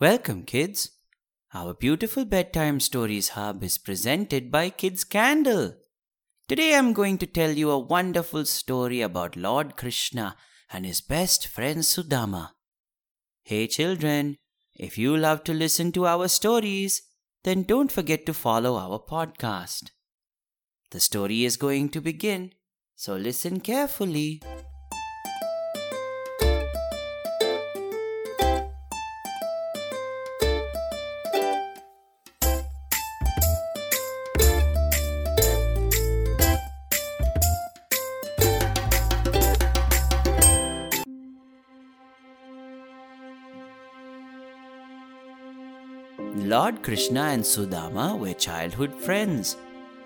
Welcome, kids. Our beautiful bedtime stories hub is presented by Kids Candle. Today I'm going to tell you a wonderful story about Lord Krishna and his best friend Sudama. Hey, children, if you love to listen to our stories, then don't forget to follow our podcast. The story is going to begin, so listen carefully. Lord Krishna and Sudama were childhood friends.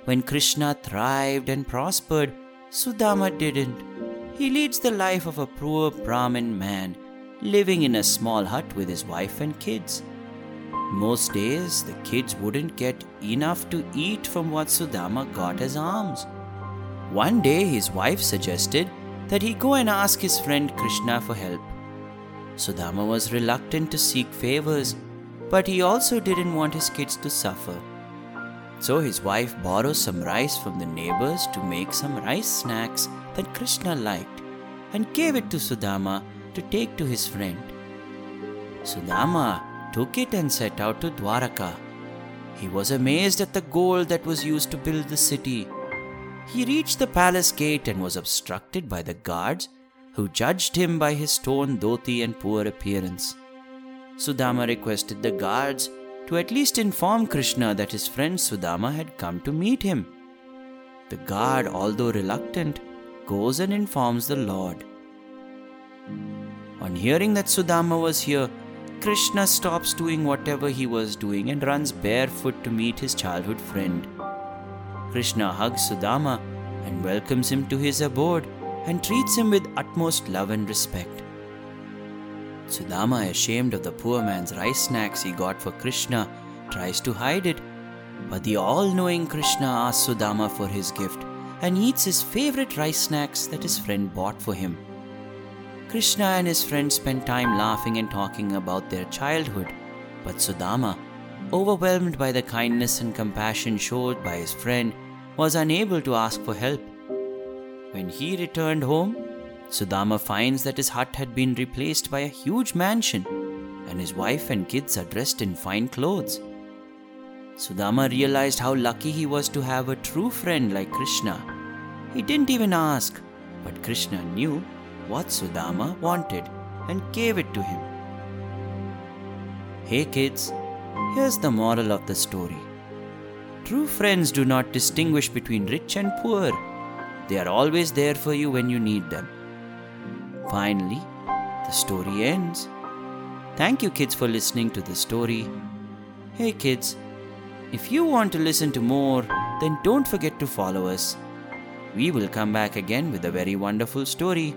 When Krishna thrived and prospered, Sudama didn't. He leads the life of a poor Brahmin man, living in a small hut with his wife and kids. Most days, the kids wouldn't get enough to eat from what Sudama got as alms. One day, his wife suggested that he go and ask his friend Krishna for help. Sudama was reluctant to seek favors but he also didn't want his kids to suffer. So his wife borrowed some rice from the neighbors to make some rice snacks that Krishna liked and gave it to Sudama to take to his friend. Sudama took it and set out to Dwaraka. He was amazed at the gold that was used to build the city. He reached the palace gate and was obstructed by the guards who judged him by his torn dhoti and poor appearance. Sudama requested the guards to at least inform Krishna that his friend Sudama had come to meet him. The guard, although reluctant, goes and informs the Lord. On hearing that Sudama was here, Krishna stops doing whatever he was doing and runs barefoot to meet his childhood friend. Krishna hugs Sudama and welcomes him to his abode and treats him with utmost love and respect. Sudama, ashamed of the poor man's rice snacks he got for Krishna, tries to hide it. But the all knowing Krishna asks Sudama for his gift and eats his favorite rice snacks that his friend bought for him. Krishna and his friend spend time laughing and talking about their childhood, but Sudama, overwhelmed by the kindness and compassion showed by his friend, was unable to ask for help. When he returned home, Sudama finds that his hut had been replaced by a huge mansion, and his wife and kids are dressed in fine clothes. Sudama realized how lucky he was to have a true friend like Krishna. He didn't even ask, but Krishna knew what Sudama wanted and gave it to him. Hey kids, here's the moral of the story. True friends do not distinguish between rich and poor. They are always there for you when you need them. Finally, the story ends. Thank you, kids, for listening to the story. Hey, kids, if you want to listen to more, then don't forget to follow us. We will come back again with a very wonderful story.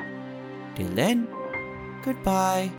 Till then, goodbye.